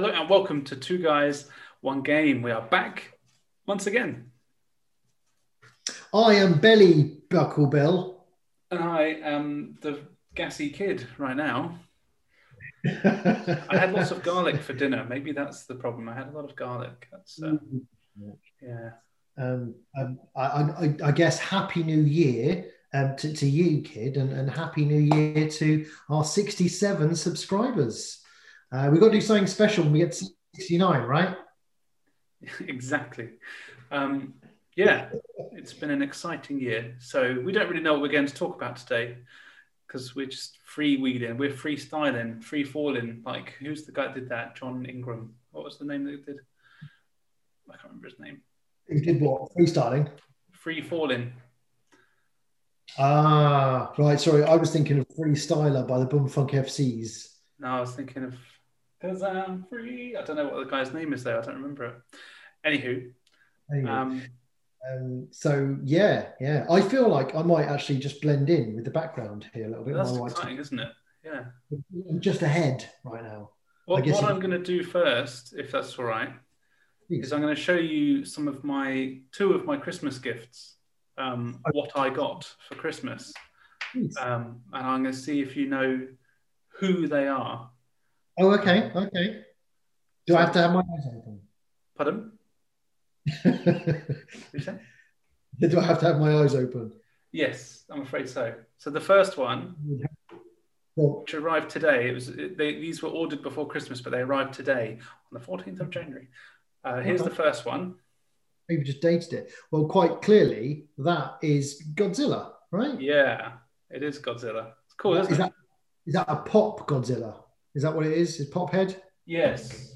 Hello and welcome to Two Guys, One Game. We are back once again. I am Belly Buckle Bill. And I am the gassy kid right now. I had lots of garlic for dinner. Maybe that's the problem. I had a lot of garlic. That's uh, yeah. Um, um, I, I, I guess Happy New Year um, to, to you, kid, and, and Happy New Year to our 67 subscribers. Uh, we've got to do something special when we get to 69, right? exactly. Um, yeah, it's been an exciting year. So we don't really know what we're going to talk about today because we're just freewheeling, we're freestyling, free falling. Like, who's the guy that did that? John Ingram. What was the name that did? I can't remember his name. Who did what? Freestyling? Free falling. Ah, right. Sorry, I was thinking of Freestyler by the Bomfunk MC's. No, I was thinking of because I'm free. I don't know what the guy's name is there. I don't remember it. Anywho, Anyway, um, um, so yeah, yeah. I feel like I might actually just blend in with the background here a little bit. that's exciting, isn't it? Yeah. I'm just ahead right now. What, guess what I'm going to do first, if that's all right, Please. is I'm going to show you some of my two of my Christmas gifts. Um, what I got for Christmas, um, and I'm going to see if you know who they are. Oh, okay, okay. Do I have to have my eyes open? Pardon? Did open? you say? Do I have to have my eyes open? Yes, I'm afraid so. So the first one, which arrived today, it was they, these were ordered before Christmas, but they arrived today on the 14th of January. Uh, here's the first one. maybe just dated it. Well, quite clearly, that is Godzilla, right? Yeah, it is Godzilla. It's cool, isn't Is that is that a pop Godzilla? Is that what it is? Is pop head? Yes.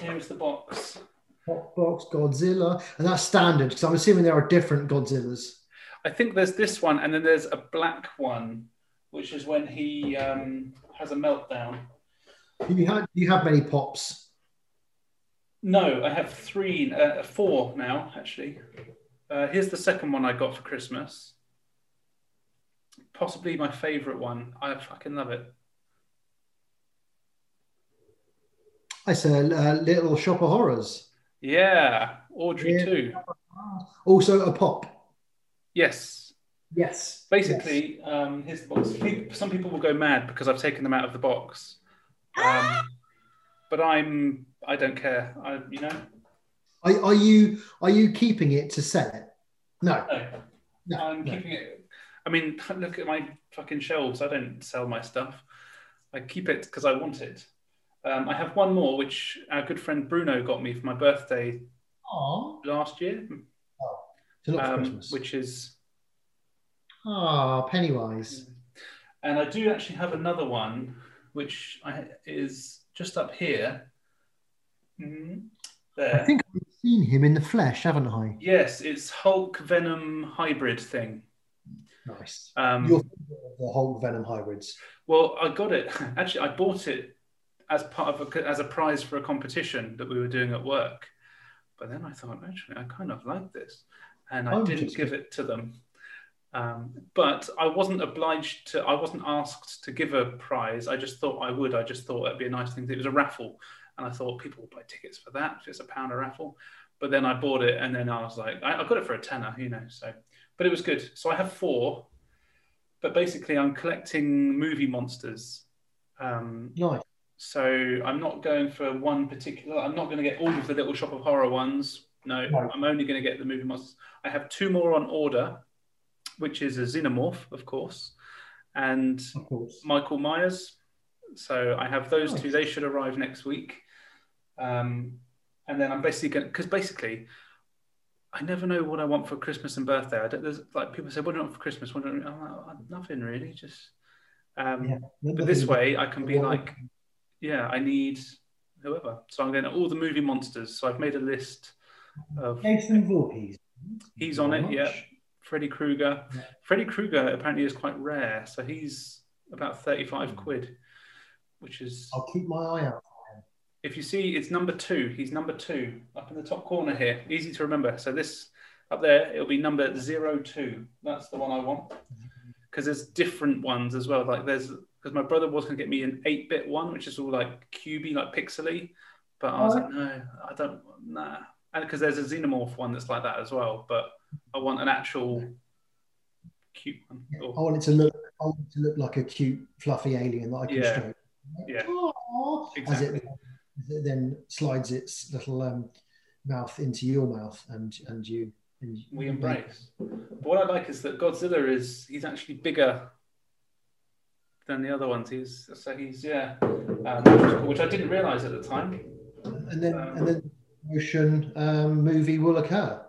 Here's the box. Pop box Godzilla, and that's standard because I'm assuming there are different Godzillas. I think there's this one, and then there's a black one, which is when he um, has a meltdown. You have you have many pops? No, I have three, uh, four now, actually. Uh, here's the second one I got for Christmas. Possibly my favorite one. I fucking love it. It's a, uh little shop of horrors. Yeah, Audrey Yeah. too. Also a pop. Yes. Yes. Basically, um, here's the box. Some people will go mad because I've taken them out of the box, um, but I'm I don't care. I you know Are, are you are you keeping it to sell it? No. no, No, I'm no. keeping it. I mean, look at my fucking shelves. I don't sell my stuff. I keep it because I want it. Um, I have one more, which our good friend Bruno got me for my birthday Aww. last year, So not for um, Christmas. which is Ah, Pennywise. And I do actually have another one, which I, is just up here. Mhm. I think I've seen him in the flesh, haven't I? Yes, it's Hulk Venom hybrid thing. Nice. Um, Your the Hulk Venom hybrids. well, I got it. Actually, I bought it as part of a, as a prize for a competition that we were doing at work. But then I thought, actually, I kind of like this, and I Oh, didn't give it to them. Um, but I wasn't obliged to. I wasn't asked to give a prize. I just thought I would. I just thought it'd be a nice thing. It was a raffle, and I thought people will buy tickets for that if it's a pound a raffle. But then I bought it, and then I was like, I, I got it for a tenner, you know. So, but it was good. So I have four. But basically, I'm collecting movie monsters. Um, Nice. So I'm not going for one particular. I'm not going to get all of the Little Shop of Horror ones. No, No. I'm only going to get the movie monsters. I have two more on order, which is a Xenomorph, of course, and Of course. Michael Myers. So I have those Nice. two. They should arrive next week. Um, and then I'm basically going because basically, I never know what I want for Christmas and birthday. I don't, there's like people say, "What do you want for Christmas?" What do you want? Like, "Oh, nothing really, just. Um, Yeah. But this way, I can be like, yeah, I need whoever. So I'm going to all the movie monsters. So I've made a list of. Jason Voorhees. He's on it, Very yeah. Freddy Krueger. Yeah. Freddy Krueger apparently is quite rare, so he's about thirty-five Mm. quid, which is I'll keep my eye out. For him. If you see, it's number two. He's number two up in the top corner here. Easy to remember. So this up there, it'll be number zero two. That's the one I want. Because there's different ones as well. Like there's because my brother was going to get me an 8 bit one, which is all like cubey, like pixely. But I was like, no, I don't, nah. And because there's a xenomorph one that's like that as well. But I want an actual cute one. Or, I want it to look. I want it to look like a cute, fluffy alien that I can Yeah. stroke. Yeah. Aw, As exactly. it, as it then slides its little um, mouth into your mouth, and and you. And we embrace. But what I like is that Godzilla is he's actually bigger than the other ones. He's so he's yeah, um, which, is cool, which I didn't realize at the time. and then Um, and then motion um, movie will occur.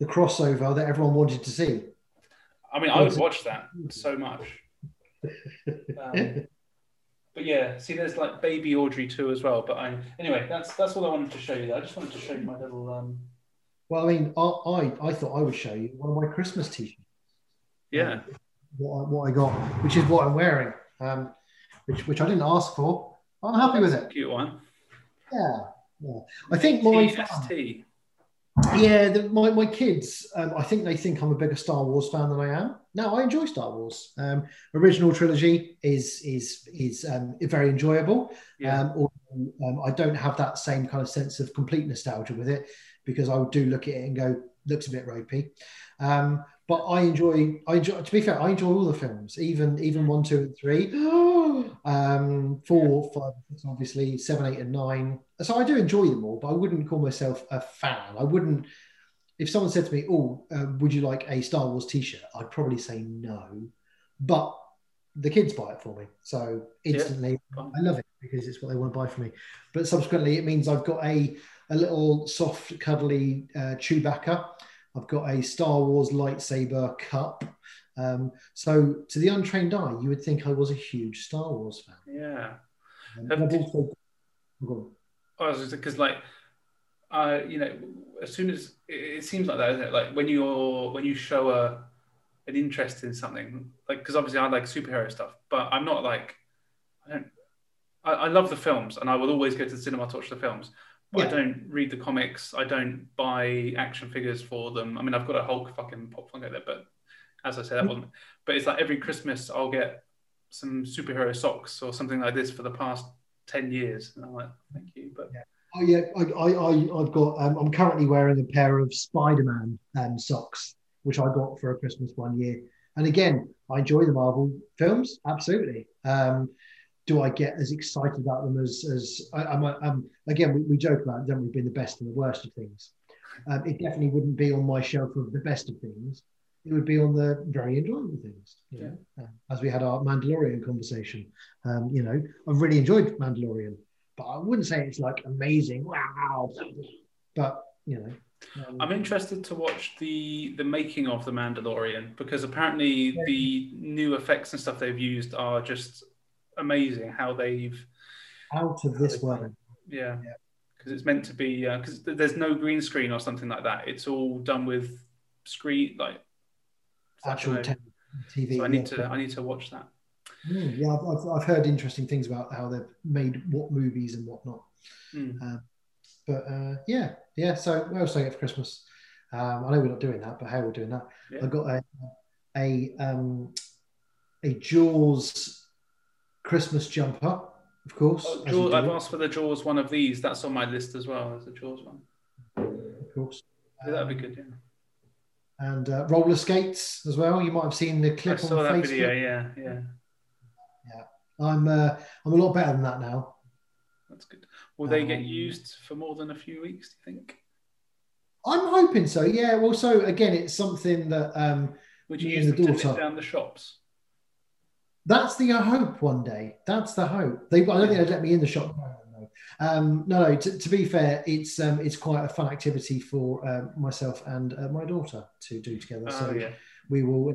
The crossover that everyone wanted to see. I mean, I would watch that so much. Um, but yeah, see, there's like Baby Audrey too as well. But I anyway, that's that's all I wanted to show you. I just wanted to show you my little um, Well, I mean, I, I I thought I would show you one of my Christmas T-shirts. yeah. What I, what I got, which is what I'm wearing, um, which which I didn't ask for. I'm happy with it. Cute one. Yeah, yeah. I think my TST. yeah, the, my my kids. Um, I think they think I'm a bigger Star Wars fan than I am. No, I enjoy Star Wars. Um, original trilogy is is is um, very enjoyable. Yeah. Um, although, um, I don't have that same kind of sense of complete nostalgia with it because I do look at it and go, looks a bit ropey. Um, but I enjoy, I enjoy. To be fair, I enjoy all the films, even even one, two, and three. um, four, five, six, obviously seven, eight, and nine. So I do enjoy them all, but I wouldn't call myself a fan. I wouldn't. If someone said to me, "Oh, uh, would you like a Star Wars T-shirt?" I'd probably say no, but the kids buy it for me, so instantly Fine. I love it because it's what they want to buy for me. But subsequently, it means I've got a, a little soft, cuddly uh, Chewbacca. I've got a Star Wars lightsaber cup. Um, so, to the untrained eye, you would think I was a huge Star Wars fan. Yeah. Um, Have- also- go. I was because like, uh, you know, as soon as it, it seems like that, isn't it? Like when you're when you show a an interest in something, like because obviously I like superhero stuff, but I'm not like I don't. I, I love the films, and I will always go to the cinema to watch the films. But I don't read the comics. I don't buy action figures for them. I mean, I've got a Hulk fucking pop Funko there, but as I said, that Mm. wasn't. But it's like every Christmas I'll get some superhero socks or something like this for the past ten years, and I'm like, thank you, but. Oh yeah, I, I, I I've got. Um, I'm currently wearing a pair of Spider-Man um, socks, which I got for a Christmas one year. And again, I enjoy the Marvel films, absolutely. Um, do I get as excited about them as as I, I'm? Um, again, we, we joke about don't we being the best and the worst of things. Um, it definitely wouldn't be on my shelf of the best of things. It would be on the very enjoyable things. Know, uh, as we had our Mandalorian conversation. Um, you know, I've really enjoyed Mandalorian but I wouldn't say it's like amazing. Wow, but you know, um, I'm interested to watch the the making of the Mandalorian because apparently Yeah. the new effects and stuff they've used are just amazing. How they've out of this world. yeah, Yeah. because it's meant to be because there's no green screen or something like that. It's all done with screen like Actual know. TV. So I need yeah. to I need to watch that. Mm, yeah, I've, I've, I've heard interesting things about how they've made what movies and whatnot. Mm. But uh, yeah, yeah. So what else I get for Christmas? Um, I know we're not doing that, but how we're doing that. Yeah. I got a a um, a Jaws Christmas jumper, of course. Oh, Jaws, I've asked for the Jaws one of these. That's on my list as well. as the Jaws one. of course. Yeah, that'd be Um, good. Yeah. and uh, roller skates as well. You might have seen the clip I saw on that Facebook. video. Yeah, yeah. Yeah. I'm uh, I'm a lot better than that now. That's good. Will they get Um, used for more than a few weeks? Do you think? I'm hoping so. Yeah. Well, so again, it's something that um, Would you use the to daughter. down the shops? That's the hope one day. That's the hope. They, I don't think they'd let me in the shop. No, um, no, no. To, to be fair, it's um, it's quite a fun activity for um, myself and uh, my daughter to do together. Oh so yeah. we will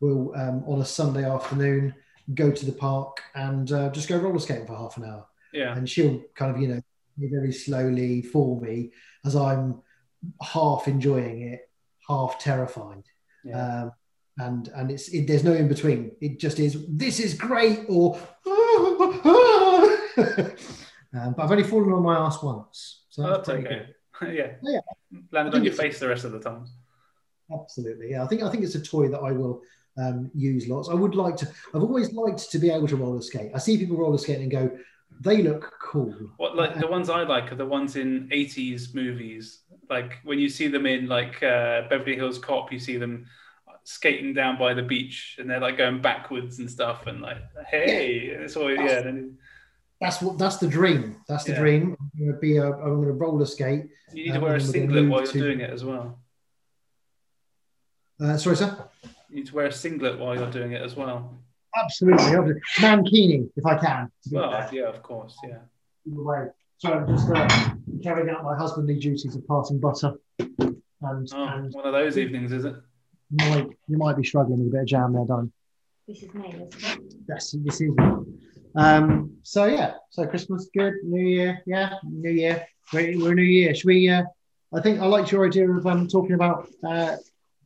will um, on a Sunday afternoon go to the park and uh, just go roller skating for half an hour. Yeah. and she'll kind of you know very slowly for me as I'm half enjoying it, half terrified. Yeah. And and it's it, there's no in between. It just is. This is great, or um, but I've only fallen on my ass once, so Oh, that's, that's okay. yeah. Yeah. Landed on your face the rest of the time. Absolutely, yeah. I think I think it's a toy that I will um, use lots. I would like to. I've always liked to be able to roller skate. I see people roller skating and go, they look cool. What like the ones I like are the ones in '80s movies. Like when you see them in like uh, Beverly Hills Cop, you see them skating down by the beach and they're like going backwards and stuff and like hey yeah. it's always yeah then, that's what that's the dream. That's the yeah. dream. I'm to be a i'm to roller skate you need to wear a singlet while you're to... doing it as well. Uh, sorry sir? You need to wear a singlet while you're doing it as well. Absolutely, mankini if i can well yeah of course yeah. So i'm just uh, carrying out my husbandly duties of passing butter and, oh, and one of those evenings is it you might, you might be struggling with a bit of jam there, Don. This is May, isn't it? Yes, this is. Um, so yeah, so Christmas good, New Year, yeah, New Year. We're, we're New Year. Should we? Uh, I think I liked your idea of um, talking about uh,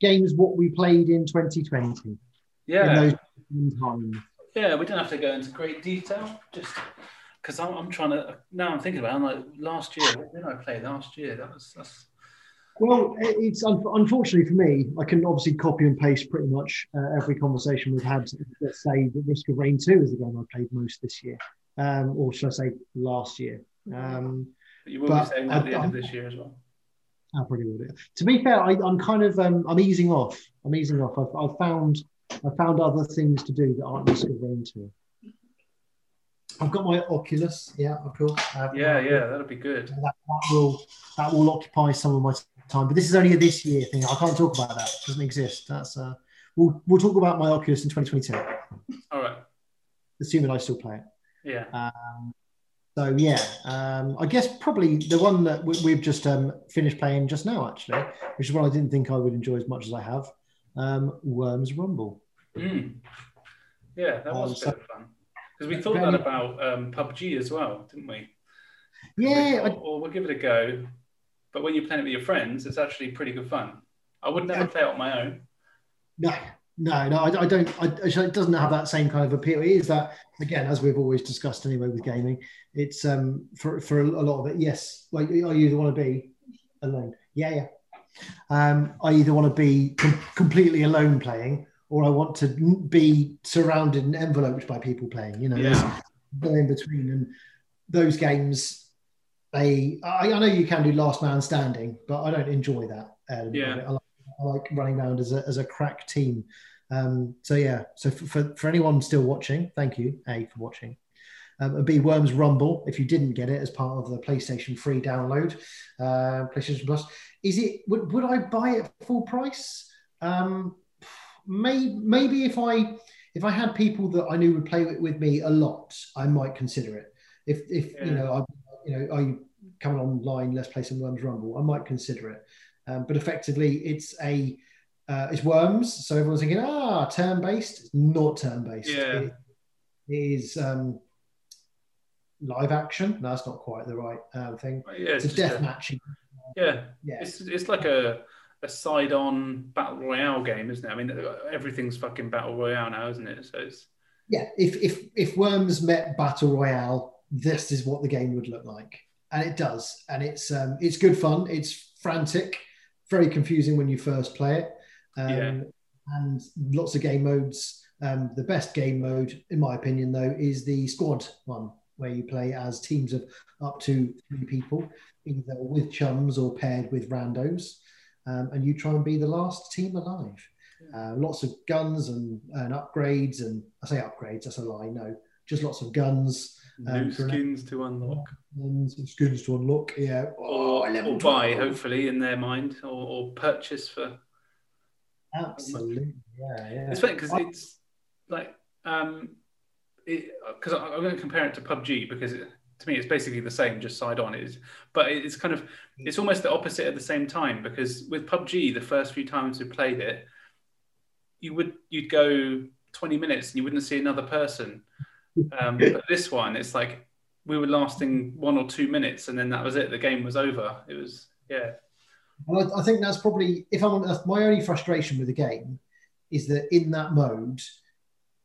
games what we played in 2020. Yeah. Yeah, we don't have to go into great detail. Just because I'm, I'm, trying to now I'm thinking about. It, I'm like last year. What did I play last year? That was that's well, it's unfortunately for me. I can obviously copy and paste pretty much uh, every conversation we've had. Let's say the Risk of Rain Two is the game I played most this year, um, or should I say last year? Um, you will be saying that at the end of this year as well. I probably will. To be fair, I, am kind of um, I'm easing off. I'm easing off. I've, I've, found I found other things to do that aren't Risk of Rain Two. I've got my Oculus. Yeah, of course. Yeah, yeah, that'll be good. That, that, will that will occupy some of my time. But this is only a this year thing. I can't talk about that. It doesn't exist. That's uh, we'll we'll talk about my Oculus in 2022. All right. Assuming I still play it. Yeah. Um, so yeah, um, I guess probably the one that we've just um, finished playing just now, actually, which is one I didn't think I would enjoy as much as I have. Um, Worms Rumble. Mm. Yeah, that was a bit of fun because we thought that about um, PUBG as well, didn't we? Yeah. We thought, well, we'll give it a go. But when you're playing it with your friends, it's actually pretty good fun. I would never play it on my own. No, no, no. I, I don't. I, it doesn't have that same kind of appeal. It is that again, as we've always discussed anyway with gaming. It's um for for a lot of it. Yes, like I either want to be alone. Yeah, yeah. Um, I either want to be com- completely alone playing, or I want to be surrounded and enveloped by people playing. You know, yeah. there's in between, and those games I, I know you can do last man standing, but I don't enjoy that. yeah. I like, I like, running around as a, as a crack team. Um, so yeah, so for, for, for, anyone still watching, thank you, A, for watching. Um, and B, Worms Rumble, if you didn't get it as part of the PlayStation free download, uh, PlayStation Plus, is it, would, would I buy it full price? Um, may, maybe if I, if I had people that I knew would play it with me a lot, I might consider it. If, if yeah. you know, I, you know, are you coming online? Let's play some Worms Rumble. I might consider it, um, but effectively, it's a uh, it's Worms. So everyone's thinking, ah, turn based. It's not turn based. Yeah. It is um, live action. No, that's not quite the right uh, thing. Yeah, it's, it's a death matching. Yeah, yeah. It's it's like a a side on battle royale game, isn't it? I mean, everything's fucking battle royale now, isn't it? So it's yeah. If if if Worms met battle royale this is what the game would look like, and it does, and it's um, it's good fun. It's frantic, very confusing when you first play it, um, yeah. and lots of game modes. Um, the best game mode, in my opinion, though, is the squad one, where you play as teams of up to three people, either with chums or paired with randos, um, and you try and be the last team alive. Uh, lots of guns and, and upgrades, and I say upgrades, that's a lie. No, just lots of guns, New um, skins to unlock. skins to unlock, yeah. Oh, or, or buy, hopefully, in their mind, or, or purchase for. Absolutely, yeah, yeah. It's funny because it's like um, because I'm going to compare it to PUBG because it, to me it's basically the same, just side on. Is but it's kind of it's almost the opposite at the same time because with PUBG, the first few times we played it, you would you'd go 20 minutes and you wouldn't see another person um, but this one, it's like we were lasting one or two minutes, and then that was it. The game was over. It was yeah. Well, I, I think that's probably if I'm my only frustration with the game is that in that mode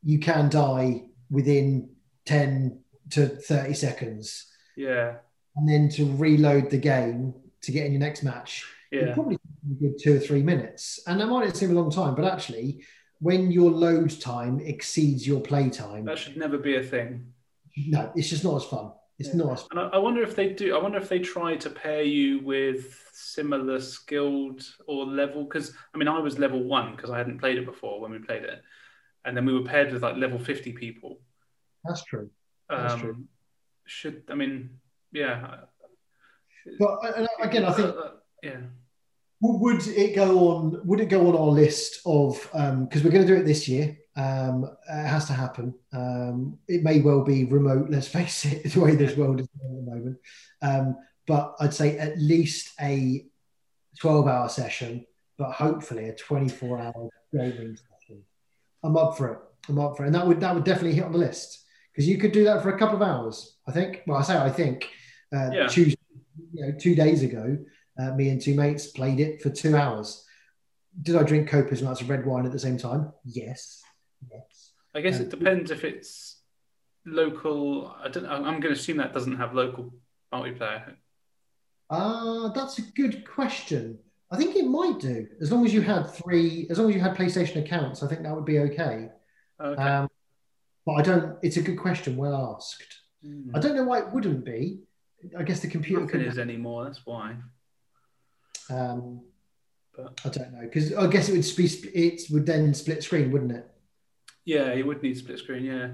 you can die within ten to thirty seconds. Yeah. And then to reload the game to get in your next match, yeah. probably a good two or three minutes. And that might seem a long time, but actually, when your load time exceeds your play time, That should never be a thing. no, it's just not as fun. It's Yeah. not as And I, I wonder if they do. I wonder if they try to pair you with similar skilled or level. Because I mean, I was level one because I hadn't played it before when we played it, and then we were paired with like level fifty people. That's true. Um, That's true. Should I mean, yeah. But uh, and again, I think yeah. Would it go on? Would it go on our list of because we're going to do it this year? Um, it has to happen. Um, it may well be remote. Let's face it, the way this world is at the moment. Um, but I'd say at least a twelve-hour session, but hopefully a twenty-four hour gaming session. I'm up for it. I'm up for it, and that would that would definitely hit on the list because you could do that for a couple of hours. I think. Well, I say I think. Uh, Yeah. Tuesday, you know, two days ago, uh, me and two mates played it for two hours. Did I drink copious amounts of red wine at the same time? Yes. Yes. I guess Um, it depends if it's local. I don't. I'm going to assume that doesn't have local multiplayer. Uh, that's a good question. I think it might do, as long as you had three, as long as you had PlayStation accounts. I think that would be okay. Okay. Um, but I don't. It's a good question. Well asked. Hmm. I don't know why it wouldn't be. I guess the computer Nothing could. is anymore. That's why. Um, But I don't know because I guess it would be. It would then split screen, wouldn't it? yeah, you would need split screen. Yeah.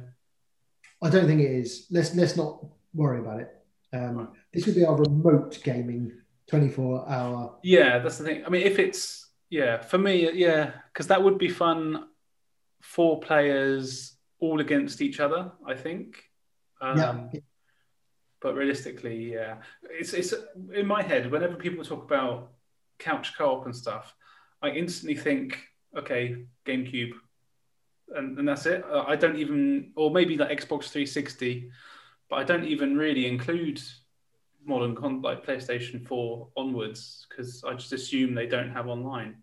I don't think it is. Let's let's not worry about it. Um, Right. This would be our remote gaming, twenty-four hour. Yeah, that's the thing. I mean, if it's yeah, for me, yeah, because that would be fun. Four players all against each other. I think. Um, yeah, But realistically, yeah, it's it's in my head. Whenever people talk about couch co-op and stuff, I instantly think, okay, GameCube, and, and that's it. Uh, I don't even, or maybe like Xbox 360, but I don't even really include modern con like PlayStation 4 onwards because I just assume they don't have online.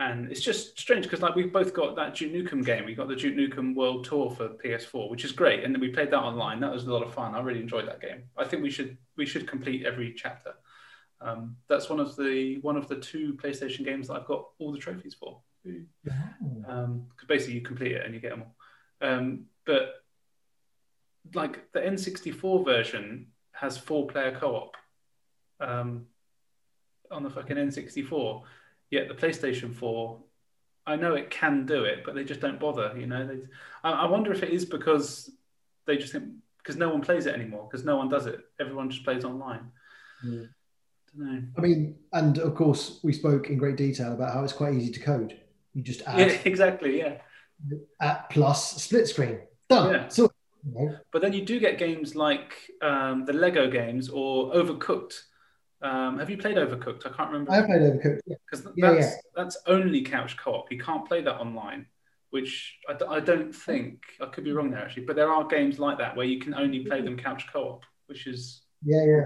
And it's just strange because like we've both got that Duke Nukem game. We got the Duke Nukem World Tour for PS4, which is great, and then we played that online. That was a lot of fun. I really enjoyed that game. I think we should we should complete every chapter. Um, that's one of the one of the two PlayStation games that I've got all the trophies for. Because basically you complete it and you get them all. Um, but like the N64 version has four player co-op um, on the fucking N64. Yet the PlayStation 4, I know it can do it, but they just don't bother. You know, they, I, I wonder if it is because they just think because no one plays it anymore because no one does it. Everyone just plays online. Yeah. Don't. I mean, and of course, we spoke in great detail about how it's quite easy to code. You just add Yeah, exactly. Yeah. at plus split screen. Done. Yeah. So, you know, But then you do get games like um, the Lego games or Overcooked. Um, have you played Overcooked? I can't remember. I have played Overcooked. Yeah. because Yeah, that's that's only couch co-op. You can't play that online, which I, d- I don't think I could be wrong there actually. But there are games like that where you can only play them couch co-op, which is Yeah, yeah.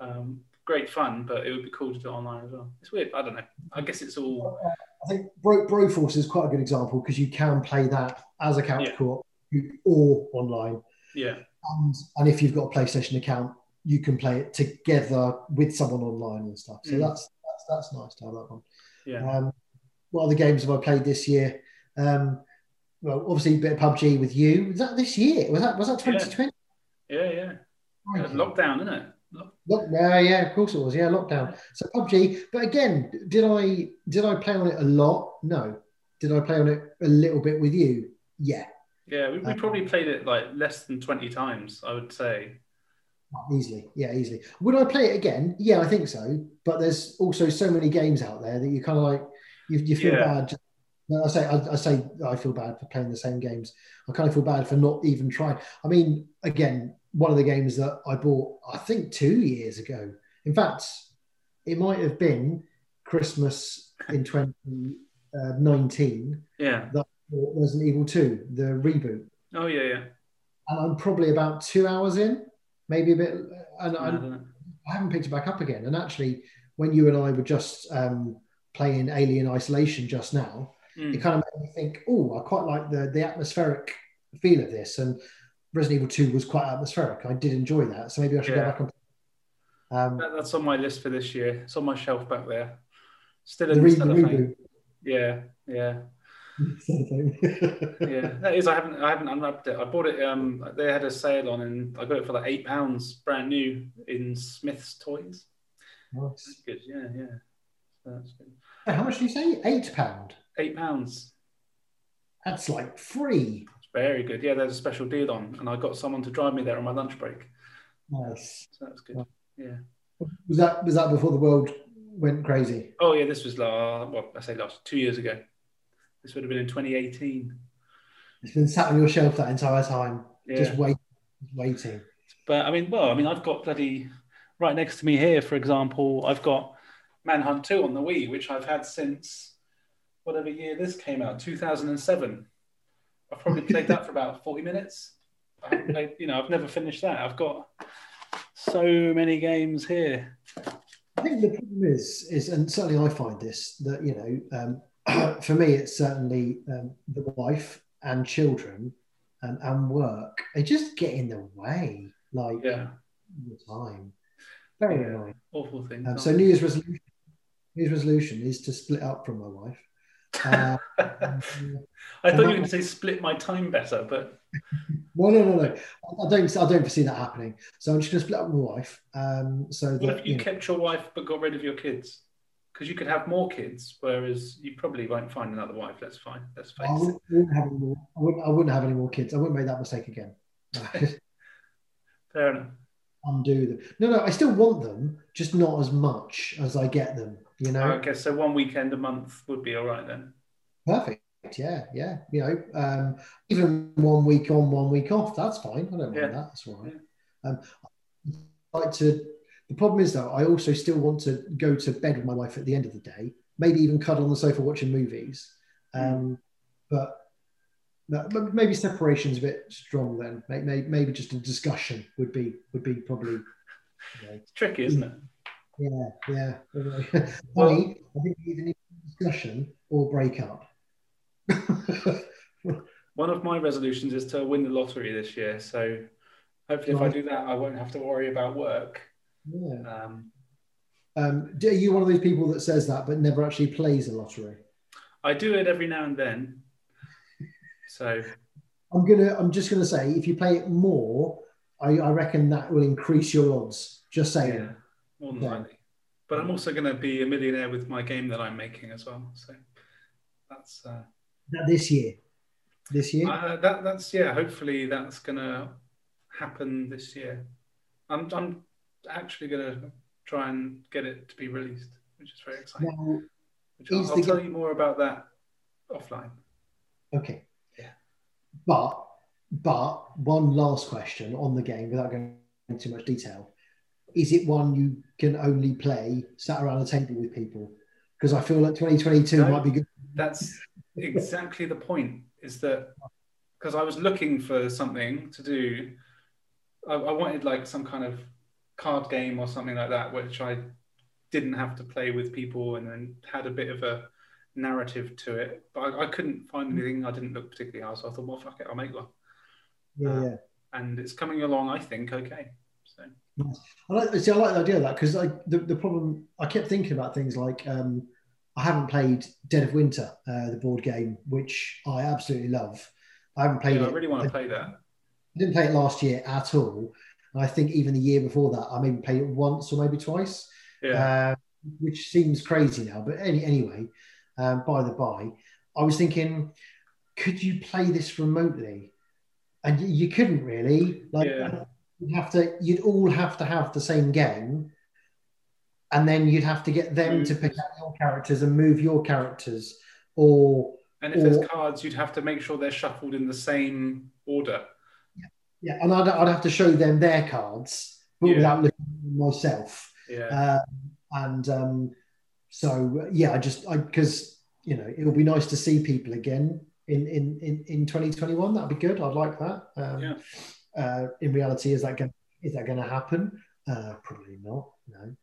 um, great fun. But it would be cool to do it online as well. It's weird. I don't know. I guess it's all I think Bro, Broforce is quite a good example because you can play that as a couch Yeah. co-op or online. yeah, And, and if you've got a PlayStation account, you can play it together with someone online and stuff. So Mm. that's, that's that's nice to have that one. yeah, Um, what other games have I played this year? Um, well, obviously a bit of PUBG with you. Was that this year? Was that was that 2020? yeah, yeah. It's lockdown, isn't it? Lock, yeah, yeah, of course it was. Yeah, lockdown. So PUBG. But again, did I did I play on it a lot? No. Did I play on it a little bit with you? Yeah, Yeah, we, we um, probably played it like less than twenty times. I would say. easily. Yeah, easily. Would I play it again? Yeah, I think so. But there's also so many games out there that you kind of like you, you feel Yeah. bad. No, I say I, I say I feel bad for playing the same games. I kind of feel bad for not even trying. I mean, again, one of the games that I bought, I think two years ago. In fact, it might have been Christmas in 2019. Yeah. That Resident Evil 2, the reboot, Oh yeah, yeah. and I'm probably about two hours in, maybe a bit. And I I. I haven't picked it back up again. And actually, when you and I were just um, playing Alien Isolation just now, Mm. it kind of made me think, oh, I quite like the the atmospheric feel of this. And Resident Evil 2 was quite atmospheric. I did enjoy that. So maybe I should Yeah. go back and um, That, that's on my list for this year. It's on my shelf back there. Still in the the reboot. Yeah, yeah. sort of thing. yeah, that is. I haven't. I haven't unwrapped it. I bought it. Um, they had a sale on, and I got it for like eight pounds, brand new in Smyths Toys. Nice. That's good. Yeah, yeah. That's good. How much do you say? Eight pound. Eight pounds. That's like free. Very good. Yeah, there's a special deal on, and I got someone to drive me there on my lunch break. Nice. So that's good. Yeah. Was that was that before the world went crazy? Oh yeah, this was last. Well, I say last two years ago. This would have been in 2018. It's been sat on your shelf that entire time, Yeah. just waiting, waiting. But I mean, well, I mean, I've got bloody right next to me here, for example, I've got Manhunt 2 on the Wii, which I've had since whatever year this came out, 2007. I've probably played that for about 40 minutes. I played, you know, I've never finished that. I've got so many games here. I think the problem is, is, and certainly I find this that you know, um, for me, it's certainly um, the wife and children and, and work. They just get in the way, like Yeah, all the time. Very Yeah. annoying. awful thing. Um, so New Year's resolution, New Year's resolution is to split up from my wife. Uh, I thought you were going to say split my time better, but no, no, no, no. I don't. I don't foresee that happening. So I'm just going to split up with my wife. Um, so what that if you you know, kept your wife but got rid of your kids? Because you could have more kids, whereas you probably won't find another wife. That's fine. That's Let's face I wouldn't, I wouldn't have any more. I wouldn't, I wouldn't have any more kids. I wouldn't make that mistake again. Fair enough. Undo them. No, no. I still want them, just not as much as I get them. You know. Okay, so one weekend a month would be all right then. Perfect. Yeah, yeah. You know, um, even one week on, one week off. That's fine. I don't mind Yeah. that. That's all right. Um, I like to. The problem is though, I also still want to go to bed with my wife at the end of the day. Maybe even cuddle on the sofa watching movies. Um, but but but maybe separation's a bit strong. Then maybe, maybe just a discussion would be would be probably. you know, It's tricky, isn't it? Yeah, yeah. Honey, I think we either need a discussion or break up. One of my resolutions is to win the lottery this year. So hopefully, if I do that, I won't have to worry about work. yeah. Um, Um, are you one of those people that says that but never actually plays a lottery? I do it every now and then. So I'm gonna. I'm just gonna say, if you play it more, I, I reckon that will increase your odds. Just saying. yeah, more than Yeah. likely. But I'm also going to be a millionaire with my game that I'm making as well. So that's uh, That this year. This year. uh, that. That's yeah. Hopefully, that's going to happen this year. I'm I'm actually going to try and get it to be released, which is very exciting. now, Which I'll, I'll tell you more about that offline. okay. Yeah. But but one last question on the game without going into too much detail. Is it one you can only play sat around a table with people? Because I feel like 2022 No. might be good. That's exactly the point. Is that because I was looking for something to do, I, I wanted like some kind of card game or something like that, which I didn't have to play with people and then had a bit of a narrative to it. But I, I couldn't find anything. I didn't look particularly hard, so I thought, well, fuck it, I'll make one. Yeah, Uh, yeah. And it's coming along, I think, okay. I like, see, I like the idea of that because the, the problem I kept thinking about things like um, I haven't played Dead of Winter, uh, the board game, which I absolutely love. I haven't played yeah, I really want I to play that. I didn't play it last year at all. And I think even the year before that, I maybe played it once or maybe twice, Yeah. uh, which seems crazy now. But any, anyway, um, by the by, I was thinking, could you play this remotely? And you, you couldn't really. Like, Yeah. You'd have to. You'd all have to have the same game, and then you'd have to get them to pick out your characters and move your characters, or and if there's cards, you'd have to make sure they're shuffled in the same order. yeah, and I'd, I'd have to show them their cards, but Yeah. without looking at them myself. Yeah. Um, and um, so yeah, I just I because you know it will be nice to see people again in in in, in 2021. That'd be good. I'd like that. Um, Yeah. Uh, in reality, is that going is that going to happen? Uh, probably not. No.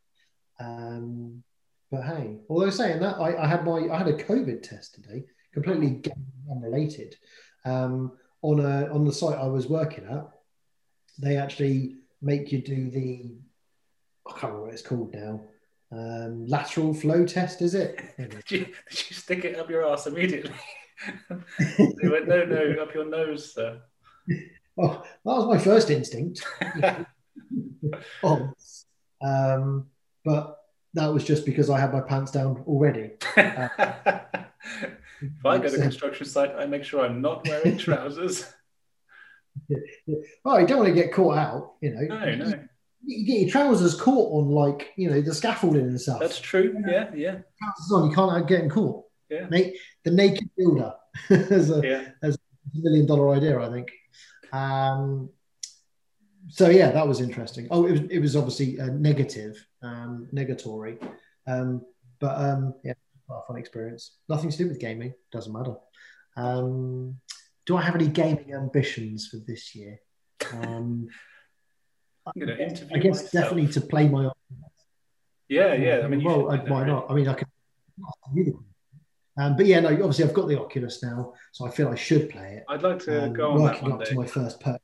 Um, but hey, although saying that, I, I had my I had a COVID test today, completely unrelated. Um, on a on the site I was working at, they actually make you do the I can't remember what it's called now. Um, lateral flow test, is it? Did you, did you stick it up your ass immediately? they went, no, no, up your nose, sir. Oh, that was my first instinct. oh, um, but that was just because I had my pants down already. if I go to a construction site, I make sure I'm not wearing trousers. Oh, you don't want to get caught out, you know. No, no. You get your trousers caught on, like, you know, the scaffolding and stuff. That's true. Yeah, yeah. Trousers on, you can't out getting caught. Yeah. Na- the naked builder is a, Yeah. a million dollar idea, I think. Um, so yeah, that was interesting. Oh, it was, it was obviously uh, negative, um, negatory, um, but um, yeah, quite a fun experience. Nothing to do with gaming, doesn't matter. Um, do I have any gaming ambitions for this year? Um, I'm going to interview I guess myself. definitely to play my. Yeah, yeah. I mean, you well, I, why not? I mean, I can. Um, but yeah, no. Obviously, I've got the Oculus now, so I feel I should play it. I'd like to Um, go on that working up day. to my first per.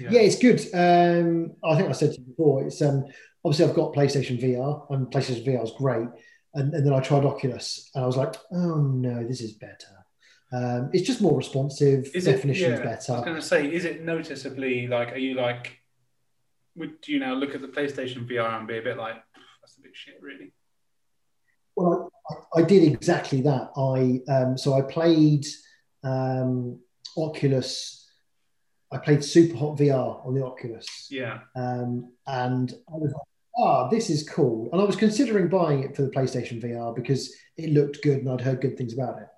Yeah. Yeah, it's good. Um, I think I said to you before. It's um, obviously I've got PlayStation VR, and PlayStation VR is great. And, and then I tried Oculus, and I was like, oh no, this is better. Um, it's just more responsive. Is it definition's yeah, I was going to say, is it noticeably like? Are you like? Would you now look at the PlayStation VR and be a bit like, that's a bit shit, really? Well, I, I did exactly that. I um, so I played um, Oculus. I played Superhot VR on the Oculus. Yeah, um, and I was like, "Ah, this is cool." And I was considering buying it for the PlayStation VR because it looked good and I'd heard good things about it.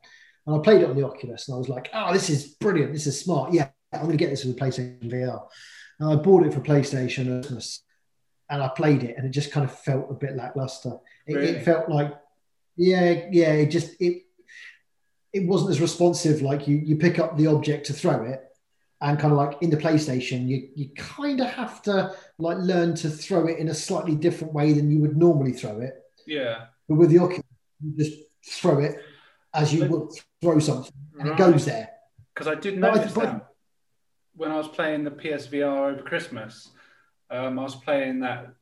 And I played it on the Oculus, and I was like, "Oh, this is brilliant! This is smart. Yeah, I'm going to get this for the PlayStation VR." And I bought it for PlayStation and I played it, and it just kind of felt a bit lackluster. It, Really? it felt like, yeah, yeah, it just it it wasn't as responsive. Like you you pick up the object to throw it, and kind of like in the PlayStation, you you kind of have to like learn to throw it in a slightly different way than you would normally throw it. yeah. But with the Oculus, you just throw it as you But- would throw something, and Right. it goes there. Because I did notice but- that when I was playing the PSVR over Christmas. Um, I was playing that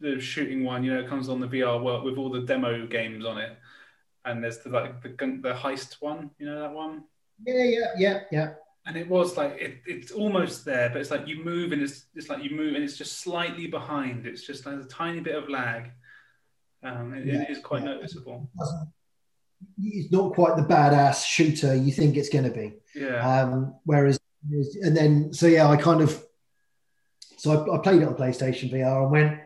the shooting one. You know, it comes on the VR world with all the demo games on it, and there's the like the the heist one. You know that one. Yeah, yeah, yeah, yeah. And it was like it, it's almost there, but it's like you move and it's it's like you move and it's just slightly behind. It's just like a tiny bit of lag. Um, it, Yeah, it is quite yeah. noticeable. It's not quite the badass shooter you think it's going to be. Yeah, Um, whereas, and then, so yeah, I kind of, so I, I played it on PlayStation VR and went,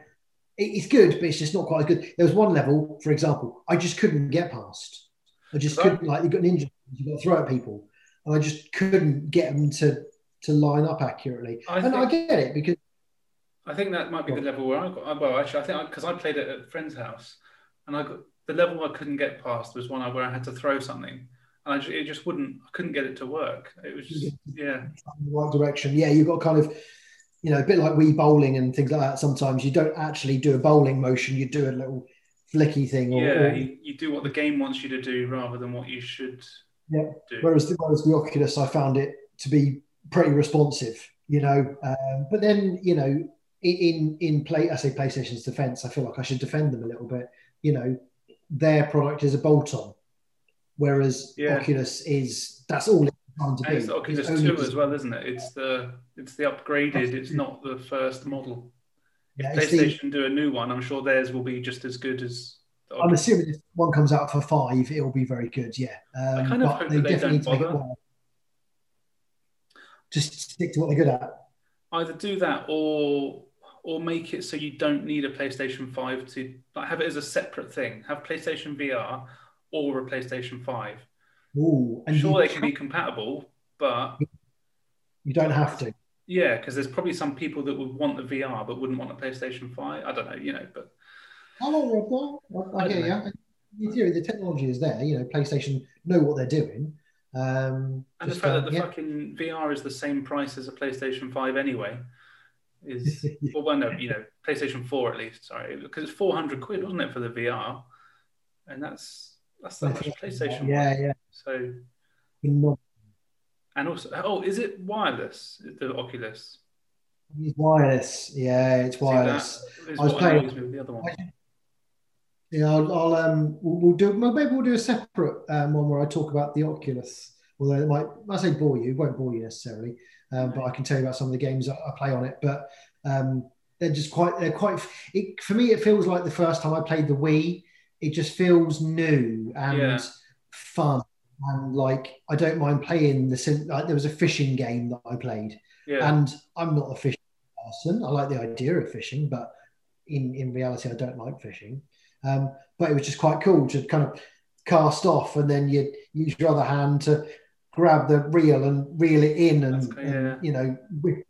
it's good, but it's just not quite as good. There was one level, for example, I just couldn't get past. I just Right. couldn't, like, you got ninja, you got to throw at people, and I just couldn't get them to to line up accurately. I and I get it because I think that might be the level where I got. Well, actually, I think because I, played it at a friend's house, and I got the level I couldn't get past was one where I had to throw something, and I just, it just wouldn't. I couldn't get it to work. It was just yeah, in the right direction. Yeah, you've got kind of, you know, a bit like Wii bowling and things like that. Sometimes you don't actually do a bowling motion; you do a little flicky thing. Or, yeah. or- You, you do what the game wants you to do rather than what you should Yeah. do. Whereas the, whereas the Oculus, I found it to be pretty responsive, you know. Um, but then, you know, in in play, I say PlayStation's defense, I feel like I should defend them a little bit. You know, their product is a bolt-on, whereas Yeah. Oculus is that's all it's trying to be. it's the Oculus It's Two as well, isn't it? It's the it's the upgraded. It's not the first model. yeah, If it's the- PlayStation do a new one, I'm sure theirs will be just as good as. I'm assuming if one comes out for five, it will be very good. Yeah, um, I kind of hope that they definitely don't need make it bother. well. Just stick to what they're good at. either do that or or make it so you don't need a PlayStation 5 to like have it as a separate thing. Have PlayStation VR or a PlayStation 5. Ooh, and sure, they can be compatible, but you don't have to. yeah, because there's probably some people that would want the VR but wouldn't want a PlayStation 5. I don't know, you know, but I don't know. I, I I get you. In theory, the technology is there. You know, PlayStation know what they're doing. Um, and the fact uh, that the yeah. fucking VR is the same price as a PlayStation 5 anyway is well, well, no, you know, PlayStation 4 at least. Sorry, because it's 400 quid, wasn't it, for the VR? And that's that's that much PlayStation. Yeah, yeah. So And also, oh, is it wireless? The Oculus. It's wireless. Yeah, it's wireless. I was playing- with the other one. Yeah, I'll, I'll um, we'll, we'll do maybe we'll do a separate um, one where I talk about the Oculus. Although it might, I say bore you, it won't bore you necessarily, um, but I can tell you about some of the games I, I play on it. But um, they're just quite, they're quite. It, for me, it feels like the first time I played the Wii. It just feels new and Yeah. fun, and like I don't mind playing the. Like, there was a fishing game that I played, Yeah. and I'm not a fishing person. I like the idea of fishing, but in in reality, I don't like fishing. Um, but it was just quite cool to kind of cast off, and then you use your other hand to grab the reel and reel it in, and, cool, and, you know whip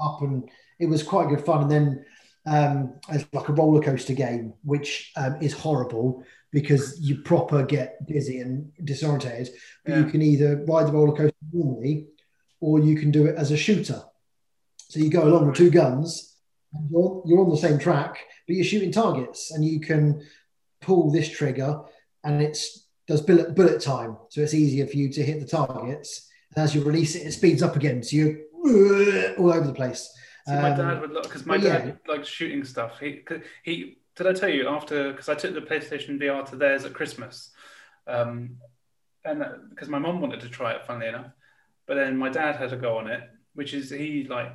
up, and it was quite good fun. And then um, it's like a roller coaster game, which um, is horrible because you proper get dizzy and disorientated. But you can either ride the roller coaster normally, or you can do it as a shooter. So you go along with two guns, and you're, you're on the same track, but you're shooting targets, and you can pull this trigger, and it's does bullet bullet time, so it's easier for you to hit the targets. And as you release it, it speeds up again, so you're all over the place. See, my Um, dad would like because my yeah. dad likes shooting stuff. He he did I tell you after because I took the PlayStation VR to theirs at Christmas, um, and because my mum wanted to try it, funnily enough, but then my dad had a go on it, which is he like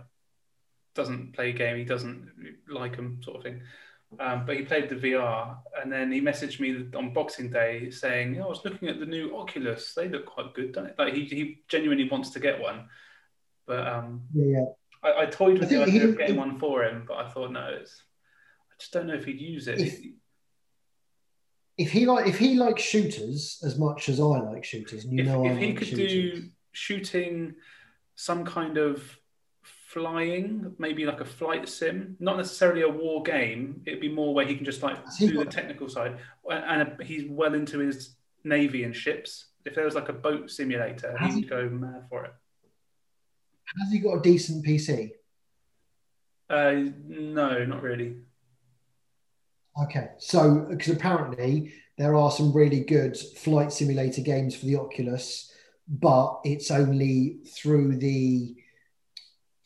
doesn't play game, he doesn't like them sort of thing. Um, but he played the VR, and then he messaged me on Boxing Day saying, "I was looking at the new Oculus. They look quite good, don't it?" Like he, he genuinely wants to get one, but um, yeah, yeah. I, I toyed with I the idea he- of getting one for him, but I thought no, it's. I just don't know if he'd use it. If- If he like, if he likes shooters as much as I like shooters, and you if, know I if he like could shooters, do shooting, some kind of flying, maybe like a flight sim, not necessarily a war game. It'd be more where he can just like do the technical side, and he's well into his navy and ships. If there was like a boat simulator, he he- would go mad for it. Has he got a decent PC? Uh, no, not really. Okay, so because apparently there are some really good flight simulator games for the Oculus, but it's only through the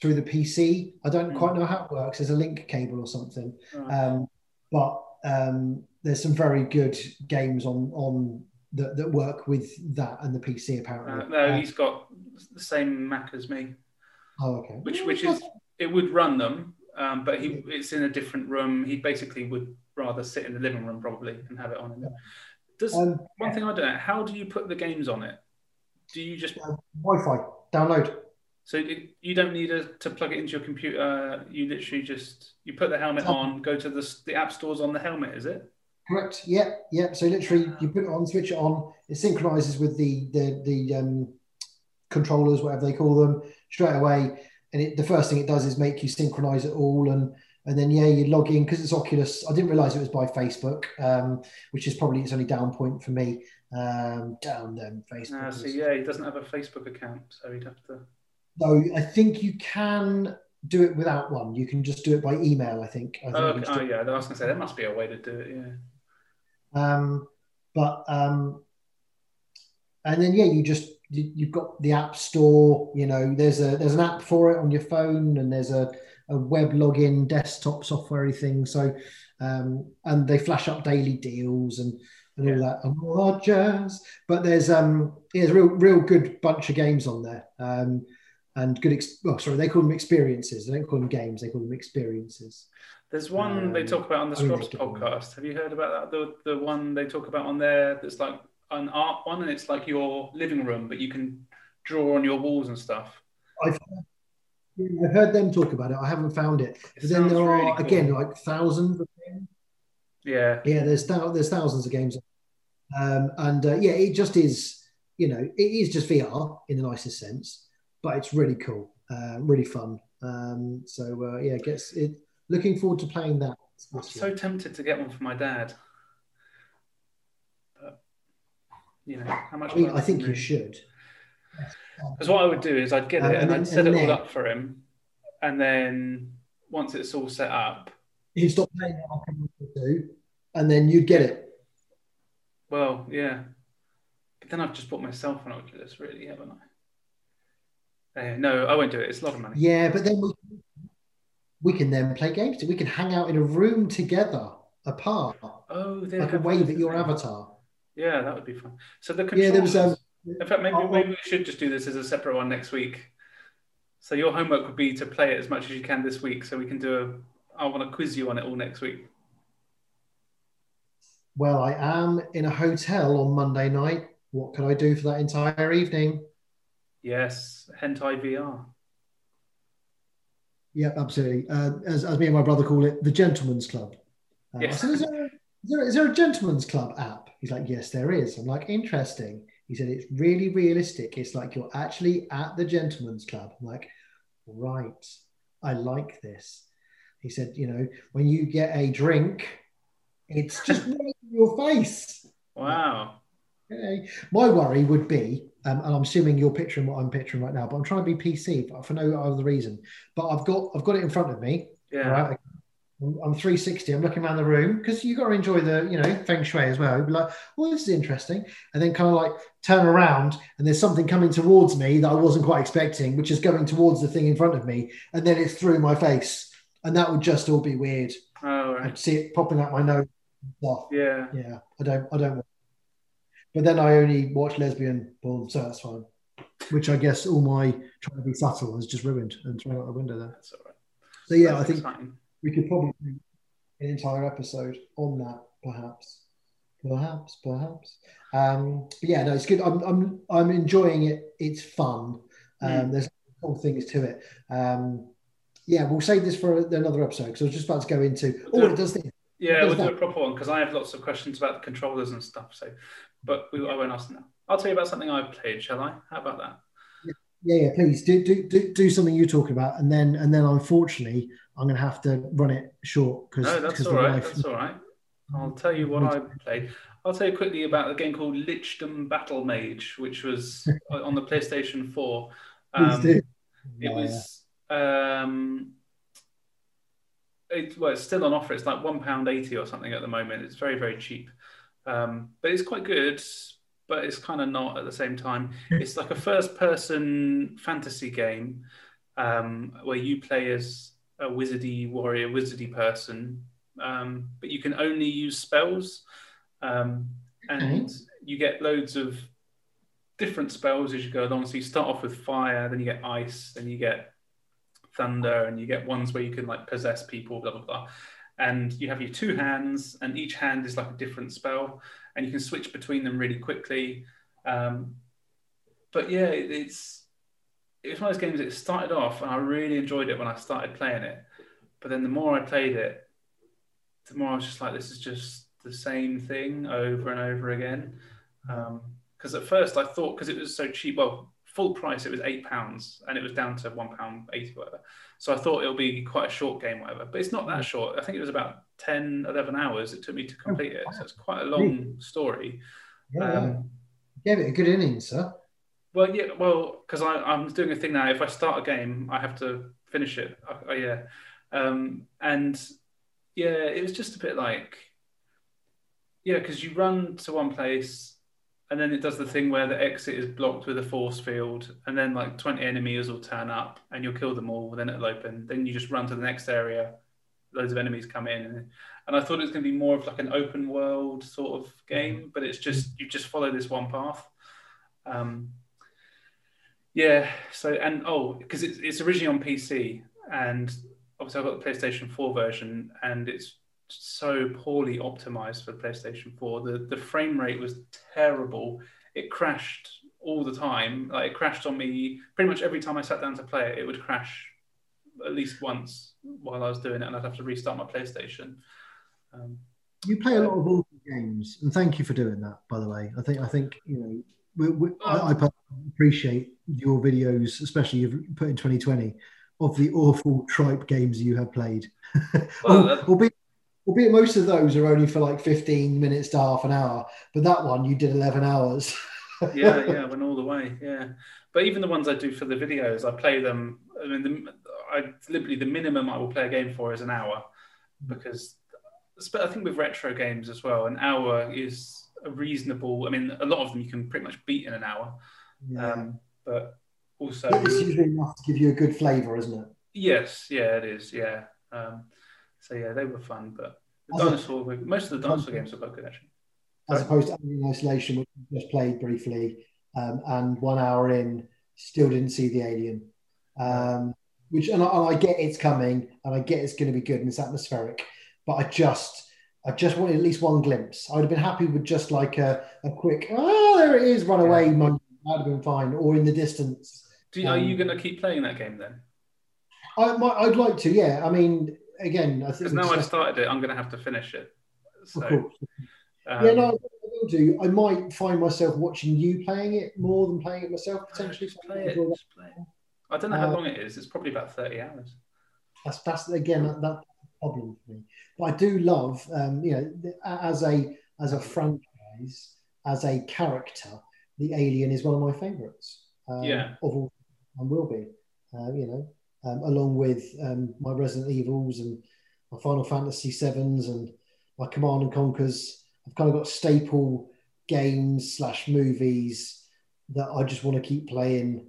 through the PC. I don't Hmm. quite know how it works. There's a link cable or something, Uh, um, but um, there's some very good games on on that, that work with that and the PC uh, apparently. no, Uh, he's got the same Mac as me. Oh, okay. which which is it would run them, um, but he it's in a different room. He basically would rather sit in the living room probably and have it on him. Does um, one thing I don't know? How do you put the games on it? Do you just Wi-Fi download. so it, you don't need a, to plug it into your computer? You literally just you put the helmet on, go to the the app stores on the helmet. Is it? Correct. Yeah, yeah. So literally, you put it on, switch it on. It synchronizes with the the the um, controllers, whatever they call them, straight away. And it, the first thing it does is make you synchronize it all, and and then yeah, you log in because it's Oculus. I didn't realize it was by Facebook, um, which is probably its only down point for me. Um, down then Facebook. Uh, so yeah, he doesn't have a Facebook account, so he'd have to. So I think you can do it without one. You can just do it by email. I think. I think Oh, okay. oh yeah, I was gonna say there must be a way to do it. Yeah. Um, but um, and then yeah, you just you've got the app store. You know, there's a there's an app for it on your phone, and there's a, a web login desktop software thing. So um, and they flash up daily deals and and all that and all that jazz. But there's um yeah, there's a real real good bunch of games on there. Um, and good, ex- oh, sorry, they call them experiences. They don't call them games; they call them experiences. There's one they Um, talk about on the Scrubs podcast. Have you heard about that? The the one they talk about on there that's like an art one, and it's like your living room, but you can draw on your walls and stuff. I've I've heard them talk about it. I haven't found it. It But then there are really cool. again like thousands. Of games. Yeah, Yeah, there's thou- there's thousands of games, um, and uh, yeah, it just is. You know, it is just VR in the nicest sense, but it's really cool, uh, really fun. Um, so uh, yeah, gets it. Looking forward to playing that. I'm so tempted to get one for my dad. But you know, how much? I mean, I think you should. Because what I would do is I'd get Um, it and and then- I'd set and it all up for him, and then once it's all set up, He'd stop playing it month or two, and then you'd get it. well, yeah. But then I've just bought myself an Oculus, really, haven't I? Uh, no, I won't do it. It's a lot of money. Yeah, but then we, we can then play games. We can hang out in a room together, apart. Oh, like a wave at your avatar. Yeah, that would be fun. So the Yeah, there was, um, in fact, maybe I'll- maybe we should just do this as a separate one next week. So your homework would be to play it as much as you can this week, so we can do a. I want to quiz you on it all next week. Well, I am in a hotel on Monday night. What could I do for that entire evening? Yes, hentai VR. Yep, absolutely. Uh, as, as me and my brother call it, the Gentleman's Club. Uh, Yes. said, is there, is, there, is there a Gentleman's Club app? He's like, yes, there is. I'm like, interesting. He said, it's really realistic. It's like you're actually at the Gentleman's Club. I'm like, right. I like this. He said, you know, when you get a drink, it's just right in your face. Wow. Okay. My worry would be, um, and I'm assuming you're picturing what I'm picturing right now, but I'm trying to be PC but for no other reason. But I've got I've got it in front of me. Yeah. Right. I'm I'm 360. I'm looking around the room because you've got to enjoy the, you know, feng shui as well. Be like, well, this is interesting, and then kind of like turn around, and there's something coming towards me that I wasn't quite expecting, which is going towards the thing in front of me, and then it's through my face, and that would just all be weird. Oh, I'd right. see it popping out my nose. stuff. Yeah. Yeah, I don't, I don't. But then I only watch lesbian porn, so that's fine. Which I guess all my trying to be subtle has just ruined and thrown out the window there. That's all right. So yeah, That's I think exciting. We could probably do an entire episode on that, perhaps, perhaps, perhaps. Um, but yeah, no, it's good. I'm, I'm, I'm enjoying it. It's fun. Um, Mm. There's all things to it. Um, yeah, we'll save this for another episode because I was just about to go into. Oh, it does this. Yeah, we'll is do a proper one because I have lots of questions about the controllers and stuff. So, but we, I won't ask them now. I'll tell you about something I've played, shall I? How about that? Yeah, yeah, please do do do, do something you talk about, and then and then unfortunately I'm going to have to run it short because No, that's all right. That's all right. I'll tell you what I played. I'll tell you quickly about a game called Lichdom Battle Mage, which was on the PlayStation 4. Please Um. It Yeah, was um, it, well, it's still on offer. It's like one pound eighty or something at the moment. It's very very cheap, um, but it's quite good. But it's kind of not at the same time. It's like a first person fantasy game um, where you play as a wizardy warrior, wizardy person, um, but you can only use spells, um, and you get loads of different spells as you go along. So you start off with fire, then you get ice, then you get thunder, and you get ones where you can like possess people, blah blah blah. And you have your two hands, and each hand is like a different spell, and you can switch between them really quickly. Um, but yeah, it, it's it was one of those games that started off, and I really enjoyed it when I started playing it. But then the more I played it, the more I was just like, this is just the same thing over and over again. Because at first I thought, because it was so cheap, well, full price it was eight pounds, and it was down to one pound eighty, whatever. So I thought it'll be quite a short game, whatever. But it's not that short. I think it was about 10, 11 hours it took me to complete it. So it's quite a long story. Yeah. Um, Gave it a good innings, sir. well, yeah, well, because I'm doing a thing now. If I start a game, I have to finish it. I, I, yeah, um, and yeah, it was just a bit like, yeah, because you run to one place, and then it does the thing where the exit is blocked with a force field, and then like 20 enemies will turn up, and you'll kill them all. Then it'll open. Then you just run to the next area. Loads of enemies come in, and, and I thought it was going to be more of like an open world sort of game, but it's just you just follow this one path. Um, yeah. So and oh, because it's it's originally on PC, and obviously I've got the PlayStation 4 version, and it's so poorly optimized for PlayStation 4. The the frame rate was terrible. It crashed all the time. Like it crashed on me pretty much every time I sat down to play it. It would crash at least once while I was doing it, and I'd have to restart my PlayStation. Um, You play a lot of awful games, and thank you for doing that. By the way, I think I think you know we, we, I, I appreciate your videos, especially you've put in 2020 of the awful tripe games you have played. Well, Al- that- albeit, albeit most of those are only for like 15 minutes to half an hour, but that one you did 11 hours. yeah, yeah, went all the way. Yeah, but even the ones I do for the videos, I play them. I mean, the, I literally the minimum I will play a game for is an hour, because I think with retro games as well, an hour is a reasonable. I mean, a lot of them you can pretty much beat in an hour, Yeah. um, but also it's usually enough to give you a good flavour, isn't it? yes, yeah, it is, yeah. Um, so yeah, they were fun, but The dinosaur, most of the dinosaur games are quite good actually. As opposed to Alien Isolation, which we just played briefly, um, and one hour in, still didn't see the alien. Um, which and I, and I, get it's coming, and I get it's going to be good and it's atmospheric, but I just. I just wanted at least one glimpse. I would have been happy with just like a, a quick, oh, there it is, run away moment. That'd have been fine. Or in the distance. Do you, um, are you going to keep playing that game then? I, would like to, yeah. I mean, again, I think because now I've started it, I'm going to have to finish it. So, of course. Um, yeah, no, I will do. I might find myself watching you playing it more than playing it myself potentially. Play it, play it. I don't know how uh, long it is. It's probably about thirty hours. That's that's again that, that's a problem for me. But I do love, um, you know, as a as a franchise, as a character, the Alien is one of my favourites. Um, yeah, of all, and will be. Uh, you know, um, along with um, my Resident Evils and my Final Fantasy Sevens and my Command and Conquers. I've kind of got staple games slash movies that I just want to keep playing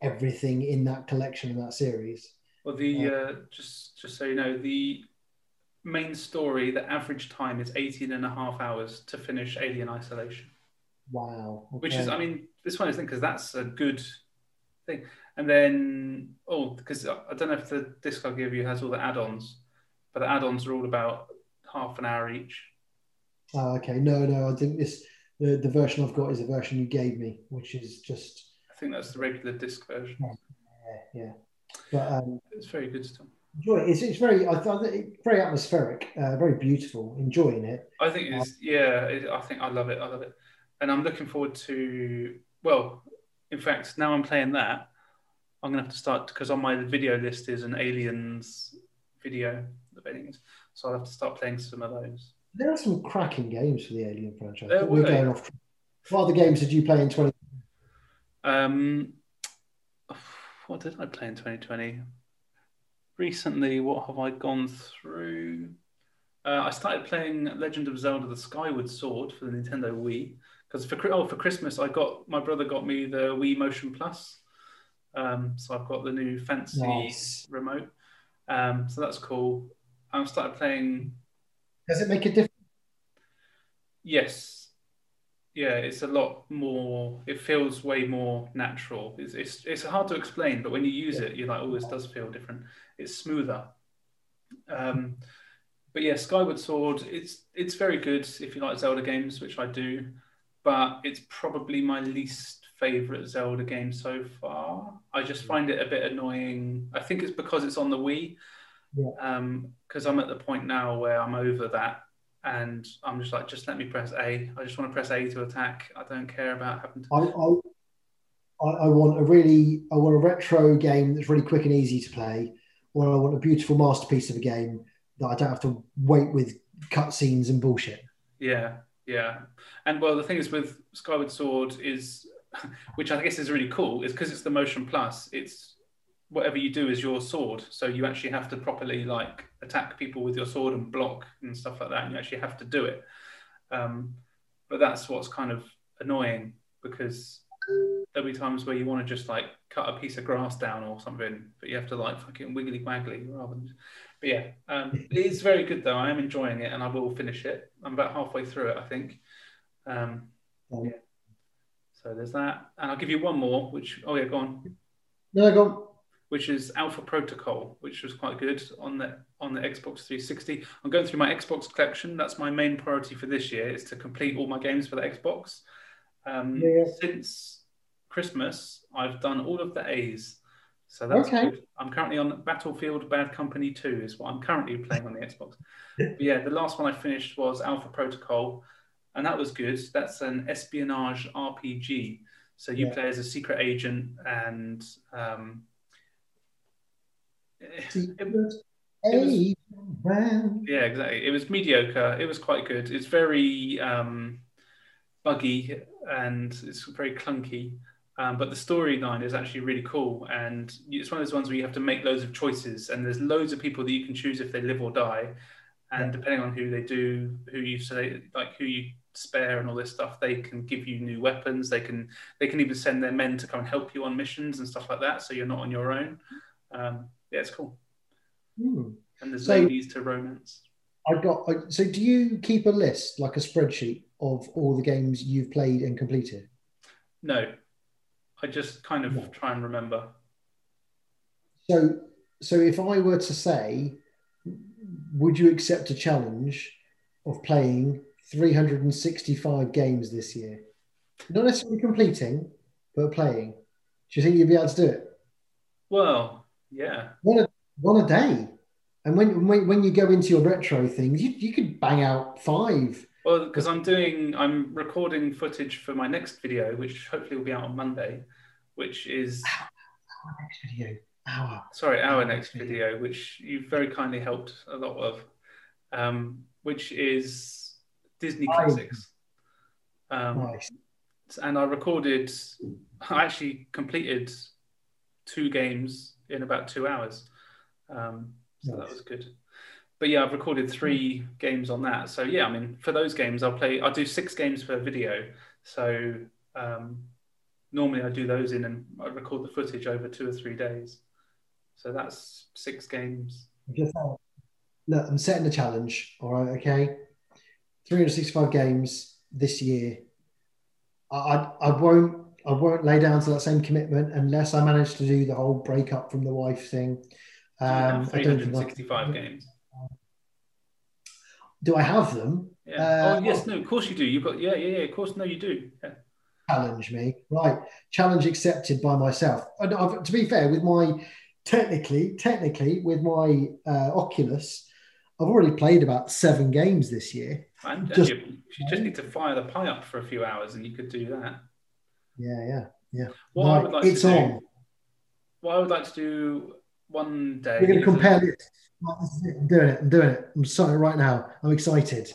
everything in that collection in that series. Well, the uh, uh, just just so you know, the main story, the average time is 18 and a half hours to finish Alien Isolation. Wow. Okay. Which is, I mean, this one is because that's a good thing. And then, oh, because I don't know if the disc I give you has all the add-ons, but the add-ons are all about half an hour each. Oh, okay. No, no. I think this the, the version I've got is the version you gave me, which is just. I think that's the regular disc version. Yeah, yeah. But um, it's very good stuff. Enjoy it. It's, it's very, I thought it, very atmospheric, uh, very beautiful. Enjoying it. I think it's yeah. It, I think I love it. I love it, and I'm looking forward to. Well, in fact, now I'm playing that. I'm gonna have to start because on my video list is an Aliens video of Aliens, so I'll have to start playing some of those. There are some cracking games for the Alien franchise. There We're going off. What other games did you play in 20? Um, what did I play in 2020? Recently, what have I gone through? Uh, I started playing Legend of Zelda: The Skyward Sword for the Nintendo Wii because for oh for Christmas I got my brother got me the Wii Motion Plus, um, so I've got the new fancy nice. remote. Um, so that's cool. I've started playing. Does it make a difference? Yes. Yeah, it's a lot more. It feels way more natural. It's it's, it's hard to explain, but when you use yeah. it, you're like, oh, this does feel different. It's smoother. Um, but yeah, Skyward Sword. It's it's very good if you like Zelda games, which I do. But it's probably my least favorite Zelda game so far. I just find it a bit annoying. I think it's because it's on the Wii. Yeah. Um, because I'm at the point now where I'm over that, and I'm just like, just let me press A. I just want to press A to attack. I don't care about having to. I, I, I want a really, I want a retro game that's really quick and easy to play, or I want a beautiful masterpiece of a game that I don't have to wait with cutscenes and bullshit. Yeah, yeah. And well, the thing is with Skyward Sword is which I guess is really cool, is because it's the Motion Plus. It's whatever you do is your sword, so you actually have to properly like attack people with your sword and block and stuff like that. And you actually have to do it. Um, but that's what's kind of annoying because there'll be times where you want to just like cut a piece of grass down or something, but you have to like fucking wiggly waggly rather than. But yeah, um, it is very good though. I am enjoying it, and I will finish it. I'm about halfway through it, I think. Um, yeah. So there's that, and I'll give you one more. Which oh yeah, go on. No, go on. Which is Alpha Protocol, which was quite good on the on the Xbox 360. I'm going through my Xbox collection. That's my main priority for this year is to complete all my games for the Xbox. Um, yeah. Since Christmas, I've done all of the A's. So that's okay. good. I'm currently on Battlefield Bad Company 2 is what I'm currently playing on the Xbox. But yeah, the last one I finished was Alpha Protocol and that was good. That's an espionage RPG. So you yeah. play as a secret agent, and um, it, was, yeah, exactly. It was mediocre. It was quite good. It's very um, buggy and it's very clunky. Um, but the storyline is actually really cool, and it's one of those ones where you have to make loads of choices, and there's loads of people that you can choose if they live or die, and yeah. depending on who they do, who you say, like who you spare and all this stuff they can give you new weapons they can they can even send their men to come and help you on missions and stuff like that so you're not on your own um, yeah it's cool mm. and there's so, ladies to romance I got. So, do you keep a list, like a spreadsheet, of all the games you've played and completed? No, I just kind of No. try and remember. So, so if I were to say, would you accept a challenge of playing 365 games this year? Not necessarily completing, but playing. Do you think you'd be able to do it? Well, yeah, One a, one a day. And when, when when you go into your retro things, you, you could bang out five. well, because I'm doing, I'm recording footage for my next video, which hopefully will be out on Monday, which is Our next video, hour. sorry, our Oh, next okay. video, which you very kindly helped a lot of, um, which is Disney classics. Um, Nice. and I recorded, I actually completed two games in about two hours. Um, so that was good. But yeah, I've recorded three games on that. So yeah, I mean, for those games, I'll play, I'll do six games per video. So um, normally I do those in and I record the footage over two or three days. So that's six games. Look, I'm setting the challenge. All right, okay. 365 games this year. I, I, won't I won't lay down to that same commitment unless I manage to do the whole breakup from the wife thing. Um, I don't think I- 365 games. Do I have them? Yeah. Uh, oh yes, no, of course you do. You've got yeah, yeah, yeah. Of course, no, you do. Yeah. challenge me. Right, challenge accepted by myself. And I've, to be fair, with my technically, technically, with my uh, Oculus, I've already played about seven games this year. And, and you, you just need to fire the Pi up for a few hours, and you could do that. Yeah, yeah. What I would like it's to do, on. what I would like to do one day. We're going to compare this. Right, this is it. I'm doing it. I'm doing it. I'm starting right now. I'm excited.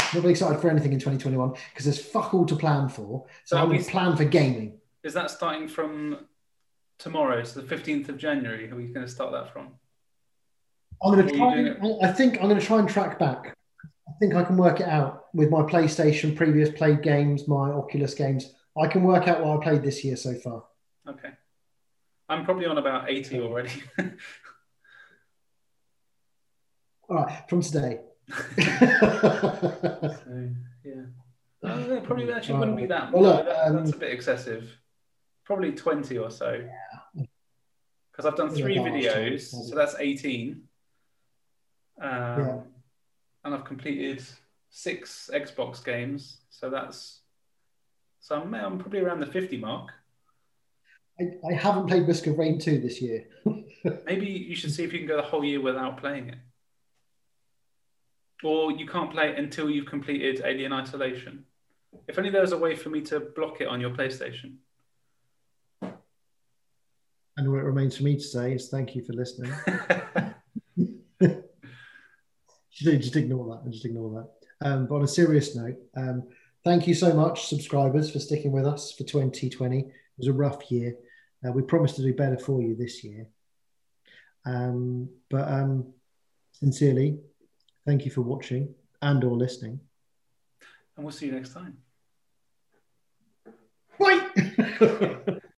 I'm not really excited for anything in 2021 because there's fuck all to plan for. So So I'm going to plan for gaming. Is that starting from tomorrow? So the fifteenth of January. Are we going to start that from? I'm going to try. I think I'm going to try and track back. I think I can work it out with my PlayStation previous played games, my Oculus games. I can work out what I played this year so far. Okay. I'm probably on about eighty already. All right, from today. So, yeah. That probably actually wouldn't be that. Well, look, that- um, that's a bit excessive. Probably twenty or so. Yeah. Because I've done three videos, so that's eighteen. Um, Yeah. And I've completed six Xbox games, so that's so I'm, I'm probably around the fifty mark. I, I haven't played Risk of Rain 2 this year. Maybe you should see if you can go the whole year without playing it. Or you can't play it until you've completed Alien Isolation. If only there was a way for me to block it on your PlayStation. And what remains for me to say is thank you for listening. just, just ignore that. Just ignore that. Um, but on a serious note, um, thank you so much, subscribers, for sticking with us for 2020. It was a rough year. Uh, we promised to do better for you this year. Um, but um, sincerely, thank you for watching and or listening. and we'll see you next time. Bye.